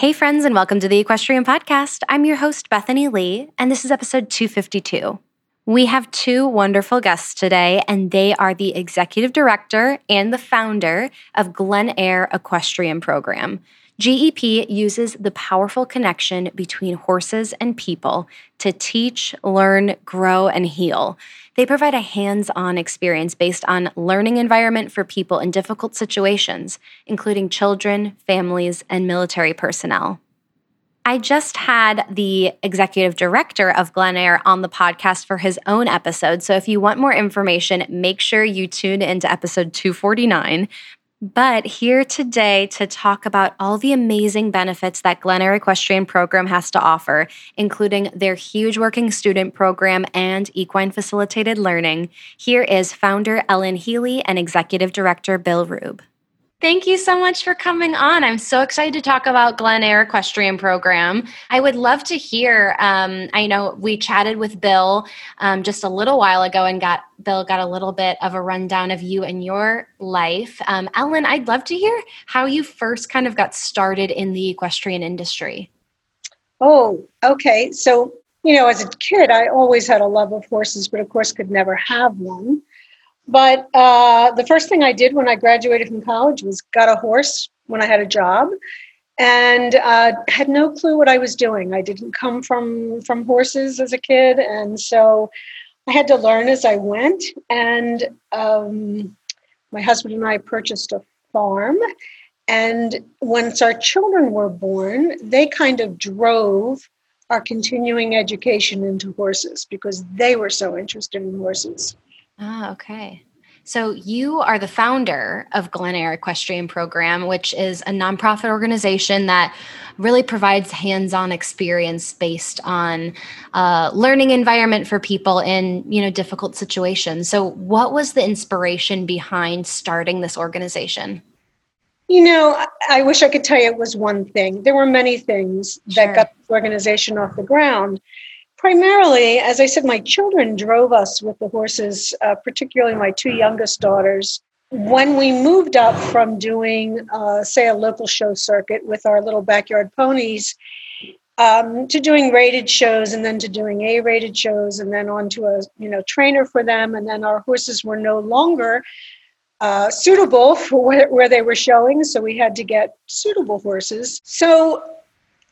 Hey, friends, and welcome to the Equestrian Podcast. I'm your host, Bethany Lee, and this is episode 252. We have two wonderful guests today, and they are the executive director and the founder of Gleneayre Equestrian Program. GEP uses the powerful connection between horses and people to teach, learn, grow, and heal. They provide a hands on experience based on learning environment for people in difficult situations, including children, families, and military personnel. I just had the executive director of Gleneayre on the podcast for his own episode. So if you want more information, make sure you tune into episode 249 but here today to talk about all the amazing benefits that Gleneayre Equestrian Program has to offer, including their huge working student program and equine facilitated learning, here is founder Ellen Healey and executive director Bill Rube. Thank you so much for coming on. I'm so excited to talk about Gleneayre Equestrian Program. I would love to hear. Um, I know we chatted with Bill um, just a little while ago and got Bill got a little bit of a rundown of you and your life. Um, Ellen, I'd love to hear how you first kind of got started in the equestrian industry. Oh, okay. So, you know, as a kid, I always had a love of horses, but of course could never have one. But uh, the first thing I did when I graduated from college was got a horse when I had a job, and uh, had no clue what I was doing. I didn't come from from horses as a kid, and so I had to learn as I went. And um, my husband and I purchased a farm. And once our children were born, they kind of drove our continuing education into horses because they were so interested in horses. Ah, okay. So you are the founder of Gleneayre Equestrian Program, which is a nonprofit organization that really provides hands-on experience based on uh, learning environment for people in you know difficult situations. So, what was the inspiration behind starting this organization? You know, I wish I could tell you it was one thing. There were many things sure. that got this organization off the ground primarily, as I said, my children drove us with the horses, uh, particularly my two youngest daughters. When we moved up from doing, uh, say, a local show circuit with our little backyard ponies um, to doing rated shows and then to doing A-rated shows and then on to a you know trainer for them, and then our horses were no longer uh, suitable for where, where they were showing, so we had to get suitable horses. So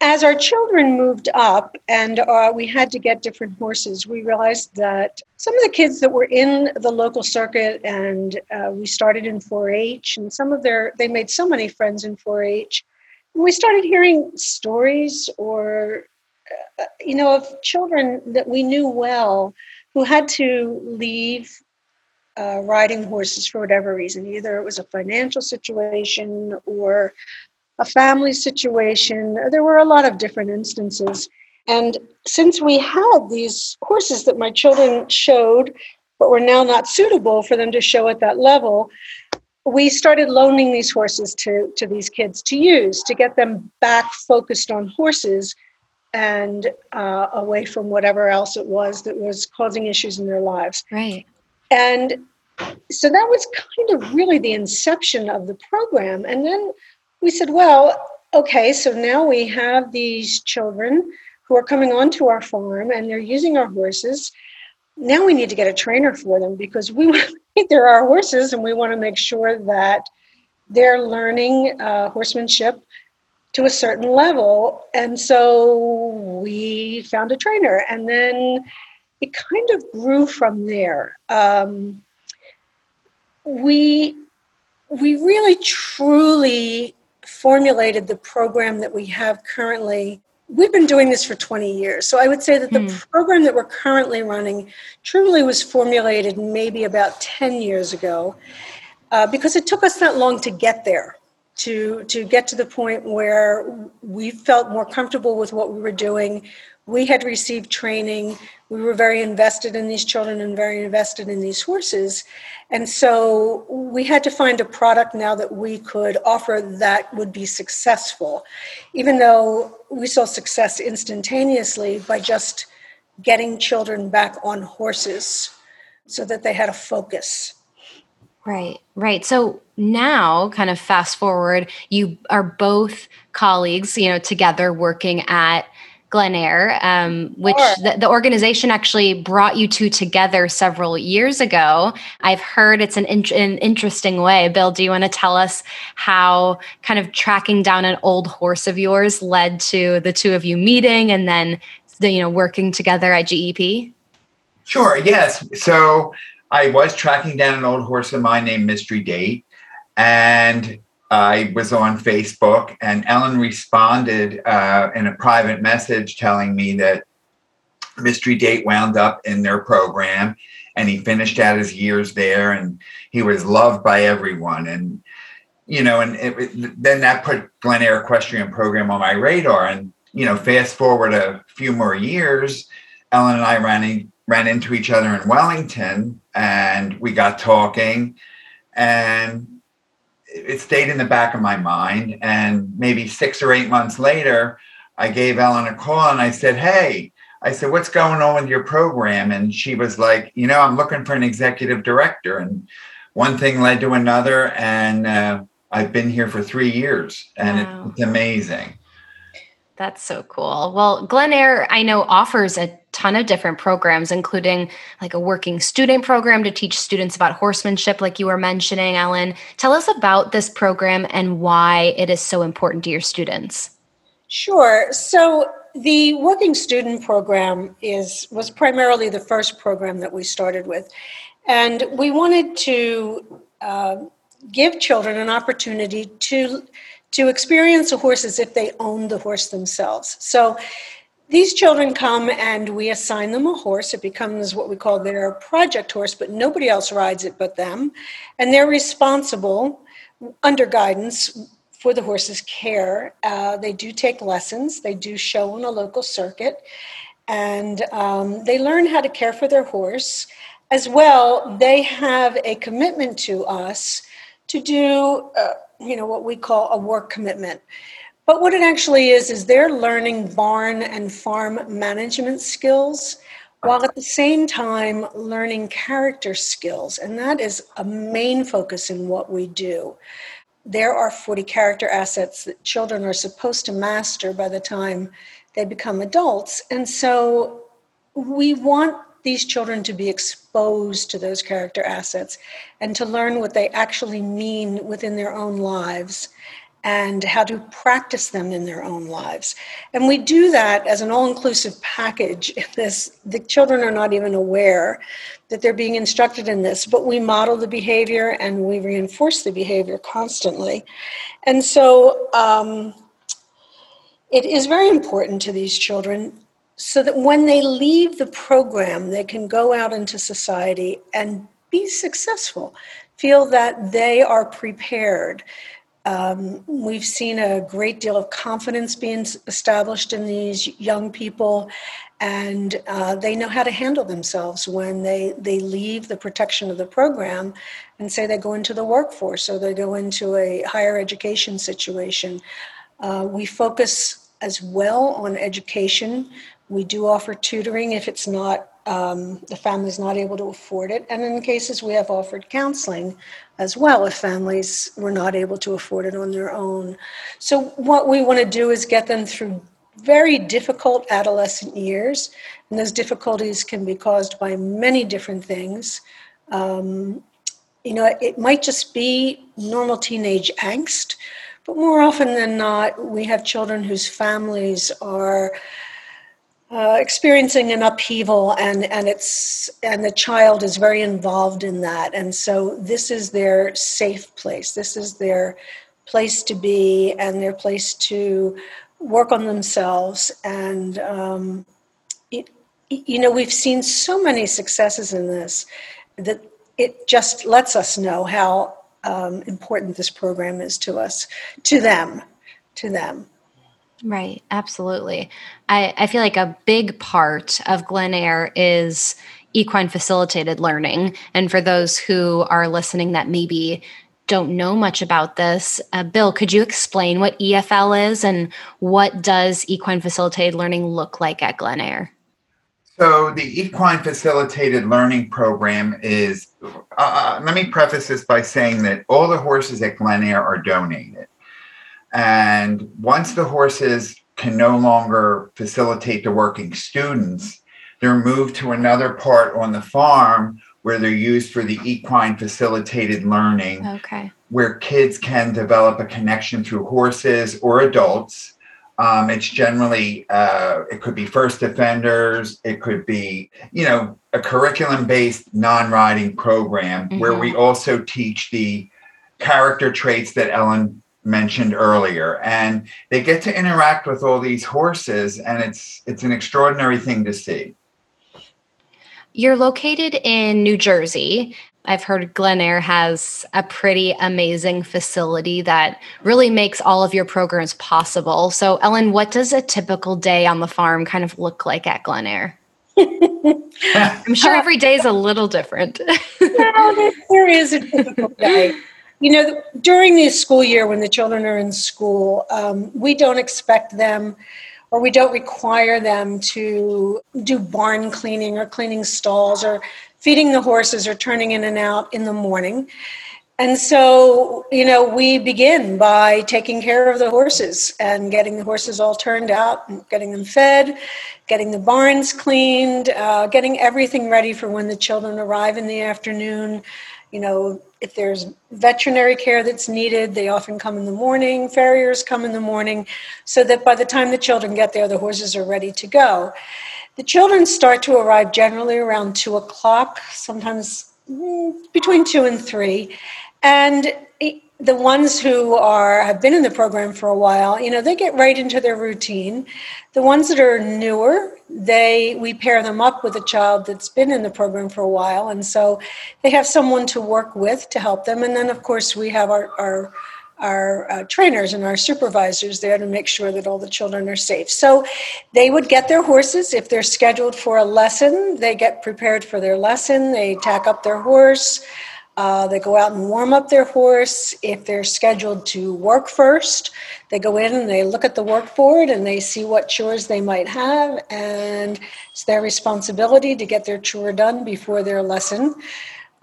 as our children moved up and uh, we had to get different horses, we realized that some of the kids that were in the local circuit and uh, we started in 4-H and some of their they made so many friends in 4-H. And we started hearing stories or uh, you know of children that we knew well who had to leave uh, riding horses for whatever reason. Either it was a financial situation or a family situation. There were a lot of different instances. And since we had these horses that my children showed, but were now not suitable for them to show at that level, we started loaning these horses to, to these kids to use to get them back focused on horses and uh, away from whatever else it was that was causing issues in their lives. Right. And so that was kind of really the inception of the program. And then we said, well, okay, so now we have these children who are coming onto our farm and they're using our horses. Now we need to get a trainer for them because we they're our horses and we want to make sure that they're learning uh, horsemanship to a certain level. And so we found a trainer and then it kind of grew from there. Um, we we really truly formulated the program that we have currently we've been doing this for 20 years so i would say that the mm. program that we're currently running truly was formulated maybe about 10 years ago uh, because it took us that long to get there to to get to the point where we felt more comfortable with what we were doing. We had received training. We were very invested in these children and very invested in these horses. And so we had to find a product now that we could offer that would be successful, even though we saw success instantaneously by just getting children back on horses so that they had a focus. Right, right. So now, kind of fast forward, you are both colleagues, you know, together working at Gleneayre, um, which sure. the, the, organization actually brought you two together several years ago. I've heard it's an, in, an interesting way. Bill, do you want to tell us how kind of tracking down an old horse of yours led to the two of you meeting and then the, you know working together at GEP? Sure. Yes. So I was tracking down an old horse of mine named Mystery Date, and I was on Facebook, and Ellen responded uh, in a private message telling me that Mystery Date wound up in their program, and he finished out his years there, and he was loved by everyone. And you know, and it, then that put Gleneayre Equestrian Program on my radar. And you know, fast forward a few more years, Ellen and I ran in, ran into each other in Wellington, and we got talking, and it stayed in the back of my mind. And maybe six or eight months later, I gave Ellen a call and I said, Hey, I said, What's going on with your program? And she was like, You know, I'm looking for an executive director. And one thing led to another. And uh, I've been here for three years and wow. it's amazing. That's so cool. Well, Gleneayre, I know, offers a ton of different programs, including like a working student program to teach students about horsemanship, like you were mentioning, Ellen. Tell us about this program and why it is so important to your students. Sure. So the working student program is was primarily the first program that we started with, and we wanted to uh, give children an opportunity to to experience a horse as if they own the horse themselves. So these children come and we assign them a horse. It becomes what we call their project horse, but nobody else rides it but them. And they're responsible under guidance for the horse's care. Uh, they do take lessons, they do show on a local circuit, and um, they learn how to care for their horse. As well, they have a commitment to us to do. Uh, you know what we call a work commitment. But what it actually is is they're learning barn and farm management skills while at the same time learning character skills. And that is a main focus in what we do. There are 40 character assets that children are supposed to master by the time they become adults. And so we want these children to be exposed to those character assets and to learn what they actually mean within their own lives and how to practice them in their own lives. And we do that as an all-inclusive package. This the children are not even aware that they're being instructed in this, but we model the behavior and we reinforce the behavior constantly. And so um, it is very important to these children so that when they leave the program, they can go out into society and be successful, feel that they are prepared. Um, we've seen a great deal of confidence being established in these young people, and uh, they know how to handle themselves when they, they leave the protection of the program and say they go into the workforce or they go into a higher education situation. Uh, we focus as well on education we do offer tutoring if it's not um, the family's not able to afford it, and in cases we have offered counseling as well if families were not able to afford it on their own. So what we want to do is get them through very difficult adolescent years, and those difficulties can be caused by many different things. Um, you know, it might just be normal teenage angst, but more often than not, we have children whose families are uh, experiencing an upheaval and and it's and the child is very involved in that. And so this is their safe place. This is their place to be and their place to work on themselves. And um, it, you know we've seen so many successes in this that it just lets us know how um, important this program is to us, to them, to them. Right, absolutely. I, I feel like a big part of Gleneayre is equine facilitated learning. And for those who are listening that maybe don't know much about this, uh, Bill, could you explain what EFL is and what does equine facilitated learning look like at Gleneayre? So the equine facilitated learning program is. Uh, uh, let me preface this by saying that all the horses at Gleneayre are donated, and once the horses can no longer facilitate the working students, they're moved to another part on the farm where they're used for the equine facilitated learning. Okay. Where kids can develop a connection through horses or adults um, it's generally uh, it could be first offenders, it could be you know a curriculum-based non-riding program mm-hmm. where we also teach the character traits that Ellen mentioned earlier, and they get to interact with all these horses, and it's it's an extraordinary thing to see. You're located in New Jersey. I've heard Gleneayre has a pretty amazing facility that really makes all of your programs possible. So, Ellen, what does a typical day on the farm kind of look like at Gleneayre? I'm sure every day is a little different. no, there is a typical day. You know, during the school year when the children are in school, um, we don't expect them or we don't require them to do barn cleaning or cleaning stalls or feeding the horses or turning in and out in the morning. And so, you know, we begin by taking care of the horses and getting the horses all turned out, and getting them fed, getting the barns cleaned, uh, getting everything ready for when the children arrive in the afternoon. You know, if there's veterinary care that's needed, they often come in the morning, farriers come in the morning, so that by the time the children get there, the horses are ready to go. The children start to arrive generally around two o'clock, sometimes mm, between two and three. And the ones who are have been in the program for a while, you know, they get right into their routine. The ones that are newer, they we pair them up with a child that's been in the program for a while, and so they have someone to work with to help them. And then, of course, we have our our our uh, trainers and our supervisors there to make sure that all the children are safe. So they would get their horses. If they're scheduled for a lesson, they get prepared for their lesson. They tack up their horse. Uh, they go out and warm up their horse. If they're scheduled to work first, they go in and they look at the work board and they see what chores they might have. And it's their responsibility to get their chore done before their lesson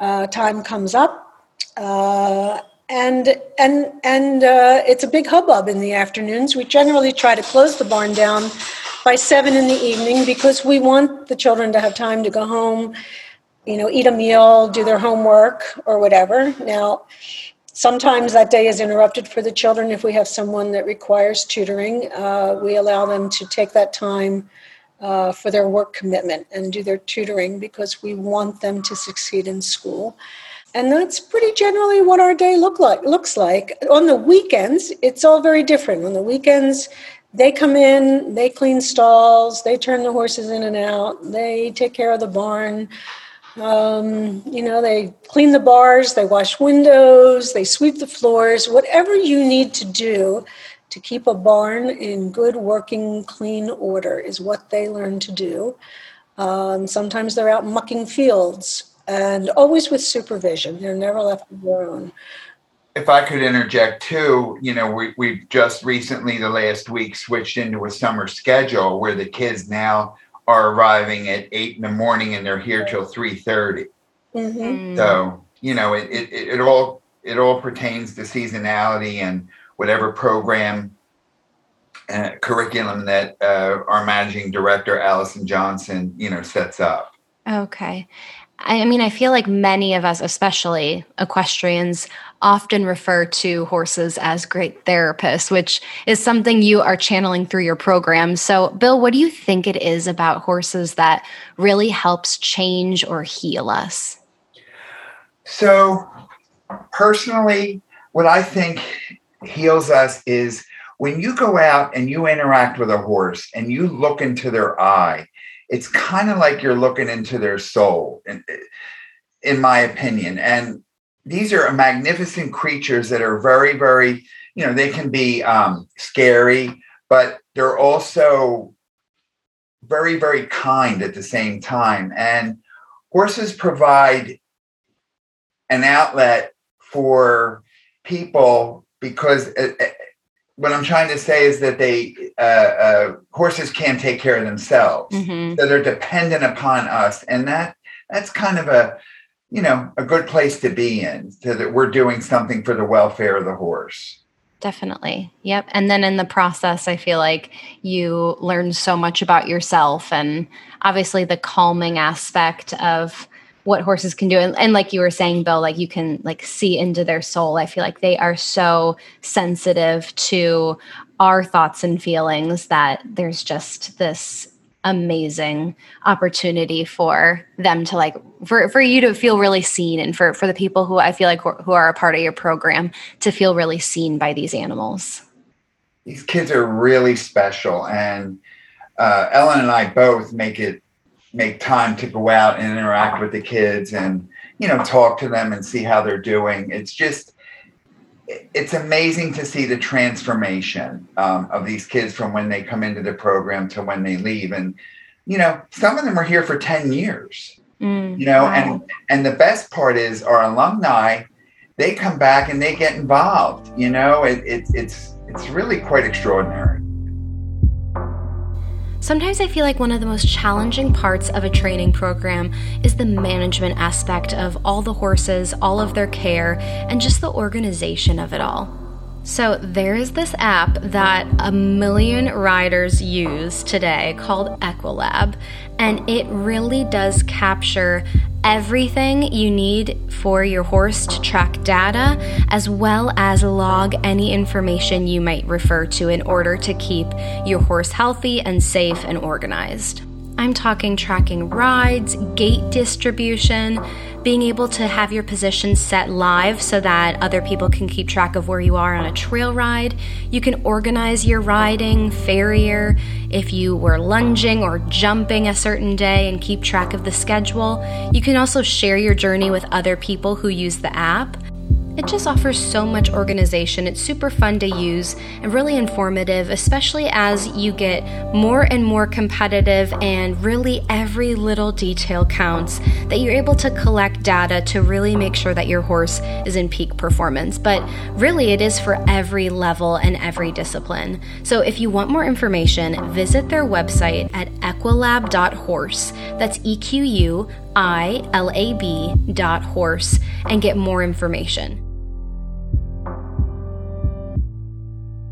uh, time comes up. Uh, and and and uh, it's a big hubbub in the afternoons. We generally try to close the barn down by seven in the evening because we want the children to have time to go home, you know, eat a meal, do their homework or whatever. Now, sometimes that day is interrupted for the children if we have someone that requires tutoring. Uh, we allow them to take that time. Uh, for their work commitment and do their tutoring because we want them to succeed in school and that's pretty generally what our day look like looks like on the weekends it's all very different on the weekends they come in they clean stalls they turn the horses in and out they take care of the barn um, you know they clean the bars they wash windows they sweep the floors whatever you need to do to keep a barn in good working clean order is what they learn to do um, sometimes they're out mucking fields and always with supervision. They're never left on their own. If I could interject too, you know, we, we've just recently, the last week, switched into a summer schedule where the kids now are arriving at eight in the morning and they're here till three thirty. Mm-hmm. So you know, it, it it all it all pertains to seasonality and whatever program uh, curriculum that uh, our managing director Allison Johnson, you know, sets up. Okay. I mean, I feel like many of us, especially equestrians, often refer to horses as great therapists, which is something you are channeling through your program. So, Bill, what do you think it is about horses that really helps change or heal us? So, personally, what I think heals us is when you go out and you interact with a horse and you look into their eye it's kind of like you're looking into their soul in, in my opinion and these are magnificent creatures that are very, very, you know, they can be um, scary, but they're also very, very kind at the same time. And horses provide an outlet for people because uh, uh, what I'm trying to say is that they uh, uh, horses can't take care of themselves, mm-hmm. so they're dependent upon us, and that that's kind of a you know a good place to be in, so that we're doing something for the welfare of the horse. Definitely. Yep. And then in the process, I feel like you learn so much about yourself and obviously the calming aspect of what horses can do. And, and, like you were saying bill like you can like see into their soul. I feel like they are so sensitive to our thoughts and feelings that there's just this amazing opportunity for them to like for for you to feel really seen and for for the people who i feel like who are a part of your program to feel really seen by these animals. These kids are really special. And uh, ellen and i both make it make time to go out and interact with the kids and you know talk to them and see how they're doing. It's just it's amazing to see the transformation um, of these kids from when they come into the program to when they leave. And you know some of them are here for 10 years mm, you know wow. and and the best part is our alumni they come back and they get involved you know? It, it it's it's really quite extraordinary Sometimes I feel like one of the most challenging parts of a training program is the management aspect of all the horses, all of their care, and just the organization of it all. So, there is this app that a million riders use today called Equilab, and it really does capture everything you need for your horse to track data, as well as log any information you might refer to in order to keep your horse healthy and safe and organized. I'm talking tracking rides, gait distribution, being able to have your position set live so that other people can keep track of where you are on a trail ride. You can organize your riding, farrier, if you were lunging or jumping a certain day and keep track of the schedule. You can also share your journey with other people who use the app. It just offers so much organization. It's super fun to use and really informative, especially as you get more and more competitive and really every little detail counts. That you're able to collect data to really make sure that your horse is in peak performance. But really, it is for every level and every discipline. So if you want more information, visit their website at equilab.horse. That's E Q U I L A B dot horse and get more information.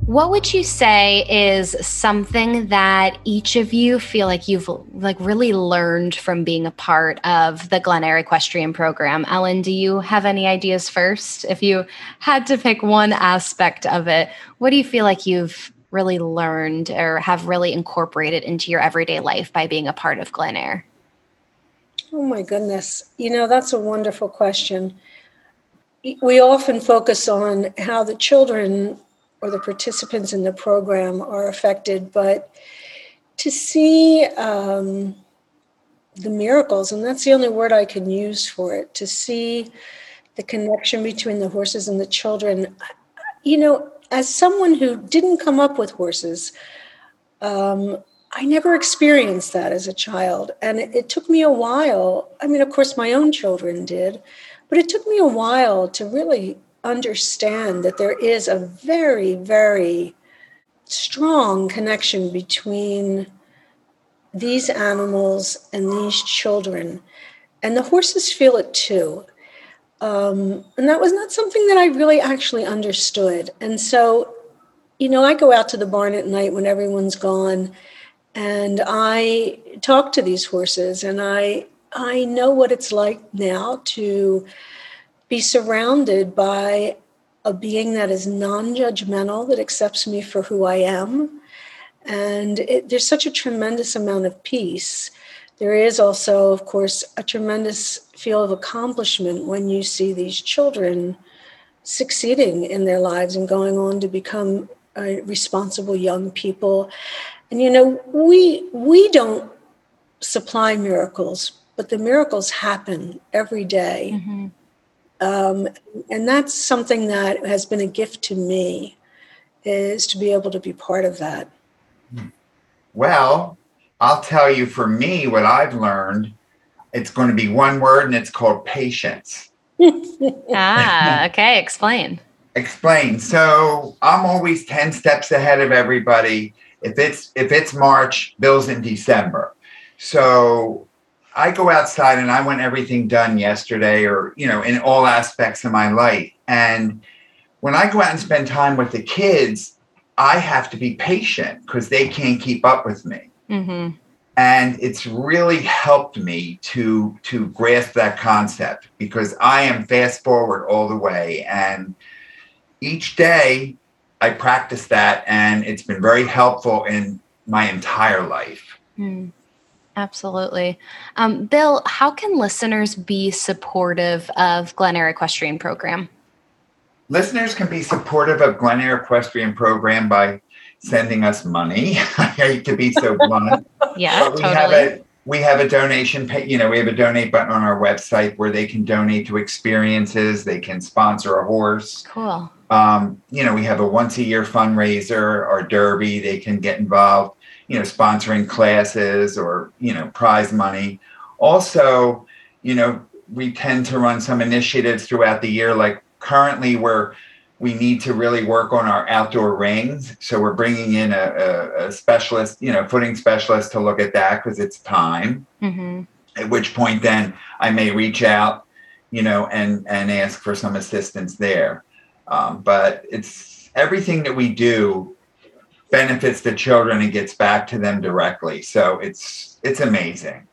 What would you say is something that each of you feel like you've like really learned from being a part of the Gleneayre Equestrian program? Ellen, do you have any ideas first? If you had to pick one aspect of it, what do you feel like you've really learned or have really incorporated into your everyday life by being a part of Gleneayre? Oh my goodness. You know, that's a wonderful question. We often focus on how the children or the participants in the program are affected, but to see um, the miracles, and that's the only word I can use for it, to see the connection between the horses and the children. You know, as someone who didn't come up with horses, um, I never experienced that as a child. And it, it, took me a while. I mean, of course, my own children did, but it took me a while to really understand that there is a very, very strong connection between these animals and these children. And the horses feel it too. Um, and that was not something that I really actually understood. And so, you know, I go out to the barn at night when everyone's gone and I talk to these horses and I I know what it's like now to be surrounded by a being that is non judgmental, that accepts me for who I am. And it, there's such a tremendous amount of peace. There is also, of course, a tremendous feel of accomplishment when you see these children succeeding in their lives and going on to become uh, responsible young people. And you know, we we don't supply miracles, but the miracles happen every day. Mm-hmm Um, and that's something that has been a gift to me is to be able to be part of that. Well, I'll tell you for me what I've learned. It's going to be one word and it's called patience. ah, okay. Explain. Explain. So I'm always 10 steps ahead of everybody. If it's if it's March, Bill's in December. So I go outside and I want everything done yesterday or, you know, in all aspects of my life. And when I go out and spend time with the kids, I have to be patient because they can't keep up with me. Mm-hmm. And it's really helped me to to grasp that concept because I am fast forward all the way. And each day I practice that and it's been very helpful in my entire life. Mm. Absolutely. Um, Bill, how can listeners be supportive of Gleneayre Equestrian Program? Listeners can be supportive of Gleneayre Equestrian Program by sending us money. I hate to be so blunt. yeah, we totally. Have a, we have a donation, pay, you know, we have a donate button on our website where they can donate to experiences. They can sponsor a horse. Cool. Um, you know, we have a once a year fundraiser or derby. They can get involved you know, sponsoring classes or, you know, prize money. Also, you know, we tend to run some initiatives throughout the year. Like currently, we're we need to really work on our outdoor rings. So we're bringing in a, a, a specialist, you know, footing specialist to look at that because it's time. Mm-hmm. At which point, then I may reach out, you know, and and ask for some assistance there. Um, but it's everything that we do benefits the children and gets back to them directly. So it's it's amazing.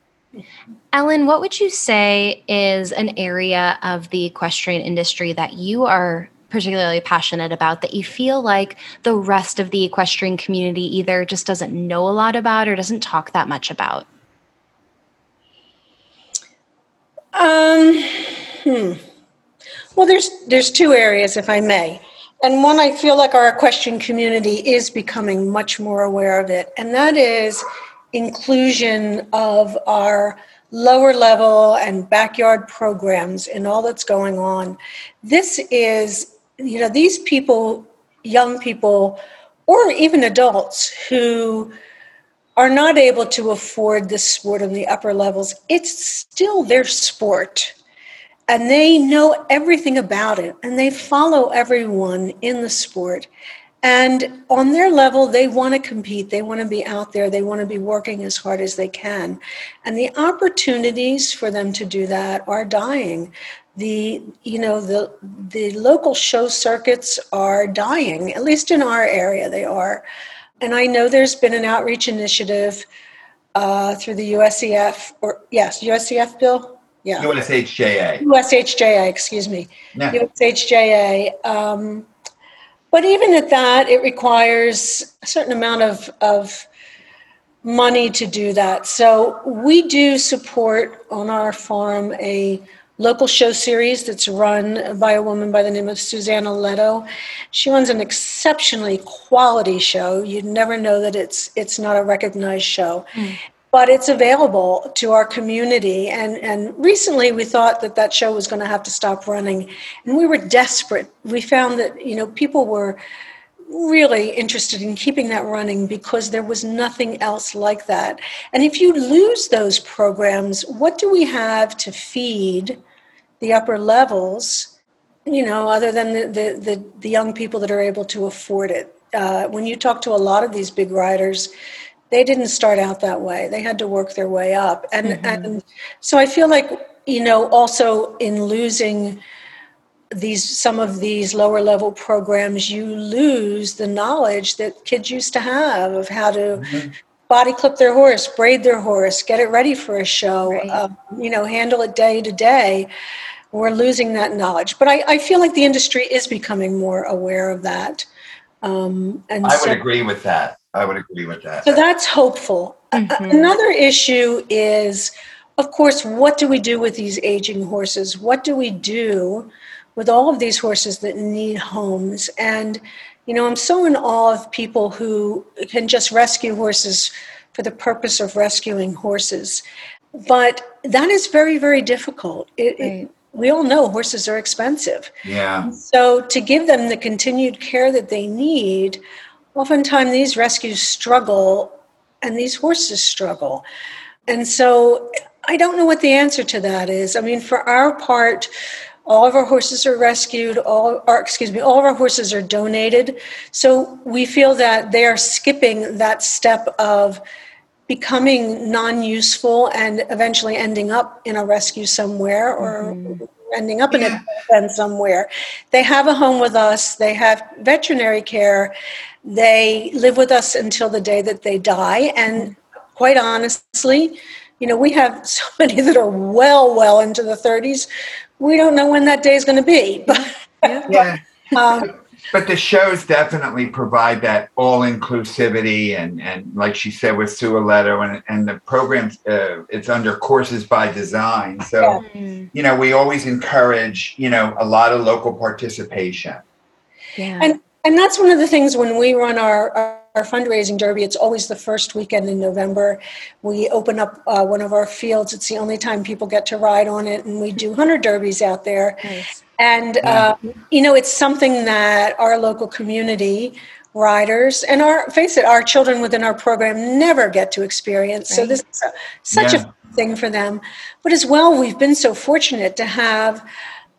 Ellen, what would you say is an area of the equestrian industry that you are particularly passionate about that you feel like the rest of the equestrian community either just doesn't know a lot about or doesn't talk that much about? Um, hmm. Well, there's there's two areas, if I may. And one, I feel like our equestrian community is becoming much more aware of it, and that is inclusion of our lower level and backyard programs and all that's going on. This is, you know, these people, young people, or even adults who are not able to afford this sport on the upper levels, it's still their sport and they know everything about it and they follow everyone in the sport. And on their level they want to compete they want to be out there they want to be working as hard as they can. And the opportunities for them to do that are dying. The you know the the local show circuits are dying at least in our area they are. And i know there's been an outreach initiative uh, through the uscf or yes uscf bill yeah. USHJA. USHJA, excuse me. Yeah. USHJA. Um, but even at that, it requires a certain amount of, of money to do that. So we do support on our farm a local show series that's run by a woman by the name of Susanna Leto. She runs an exceptionally quality show. You'd never know that it's it's not a recognized show. Mm but it's available to our community. And, and recently we thought that that show was going to have to stop running. And we were desperate. We found that, you know, people were really interested in keeping that running because there was nothing else like that. And if you lose those programs, what do we have to feed the upper levels, you know, other than the, the, the, the young people that are able to afford it? Uh, when you talk to a lot of these big riders, they didn't start out that way. They had to work their way up. And mm-hmm. and so I feel like, you know, also in losing these some of these lower level programs, you lose the knowledge that kids used to have of how to mm-hmm. body clip their horse, braid their horse, get it ready for a show, right. um, you know, handle it day to day. We're losing that knowledge. But I, I feel like the industry is becoming more aware of that. Um, and I so, would agree with that. I would agree with that. So that's hopeful. Mm-hmm. Another issue is, of course, what do we do with these aging horses? What do we do with all of these horses that need homes? And, you know, I'm so in awe of people who can just rescue horses for the purpose of rescuing horses. But that is very, very difficult. It, right. it, we all know horses are expensive. Yeah. So to give them the continued care that they need, oftentimes these rescues struggle and these horses struggle. And so I don't know what the answer to that is. I mean, for our part, all of our horses are rescued all or excuse me all of our horses are donated so we feel that they are skipping that step of becoming non-useful and eventually ending up in a rescue somewhere or mm-hmm. Ending up in yeah. a pen somewhere they have a home with us they have veterinary care they live with us until the day that they die and quite honestly you know we have so many that are well well into the 30s we don't know when that day is going to be. But, yeah. um, but the shows definitely provide that all inclusivity and and like she said with Sue Aletto and and the programs uh, it's under courses by design. So yeah. you know we always encourage you know a lot of local participation. Yeah. And and that's one of the things when we run our, our our fundraising derby it's always the first weekend in november we open up uh, one of our fields it's the only time people get to ride on it and we do hunter derbies out there nice. And yeah. um, you know it's something that our local community riders and our face it our children within our program never get to experience right. so this is a, such yeah. a thing for them but as well we've been so fortunate to have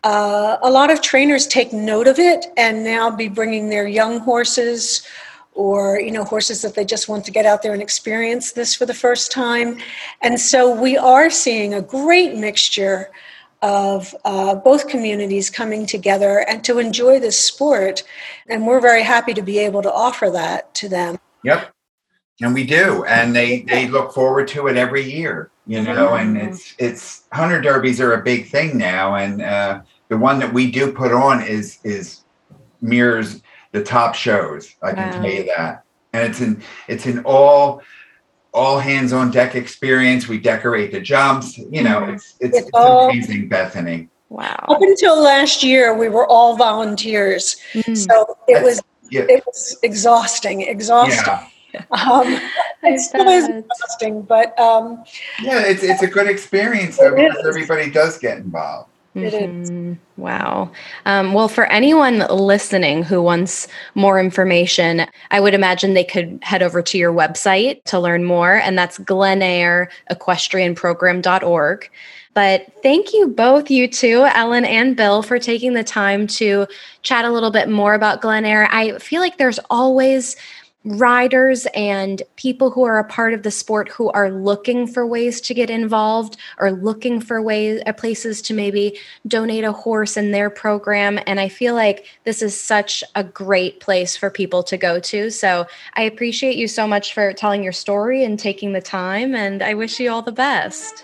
uh, a lot of trainers take note of it and now be bringing their young horses or you know horses that they just want to get out there and experience this for the first time and so we are seeing a great mixture of uh, both communities coming together and to enjoy this sport and we're very happy to be able to offer that to them yep and we do and they they look forward to it every year you know mm-hmm. and it's it's hunter derbies are a big thing now and uh, the one that we do put on is is mirrors the top shows. I can wow. tell you that. And it's in it's in all all hands on deck experience. We decorate the jumps. You know, it's it's, it's, it's all, amazing, Bethany. Wow. Up until last year, we were all volunteers, mm-hmm. so it That's, was yeah. it was exhausting, exhausting. Yeah. Um, it still is exhausting, but um, yeah, it's it's a good experience though, because everybody does get involved. Mm-hmm. Wow. Um, well, for anyone listening who wants more information, I would imagine they could head over to your website to learn more, and that's gleneayre But thank you both, you two, Ellen and Bill, for taking the time to chat a little bit more about Gleneayre. I feel like there's always riders and people who are a part of the sport who are looking for ways to get involved or looking for ways uh, places to maybe donate a horse in their program. And i feel like this is such a great place for people to go to. So i appreciate you so much for telling your story and taking the time and i wish you all the best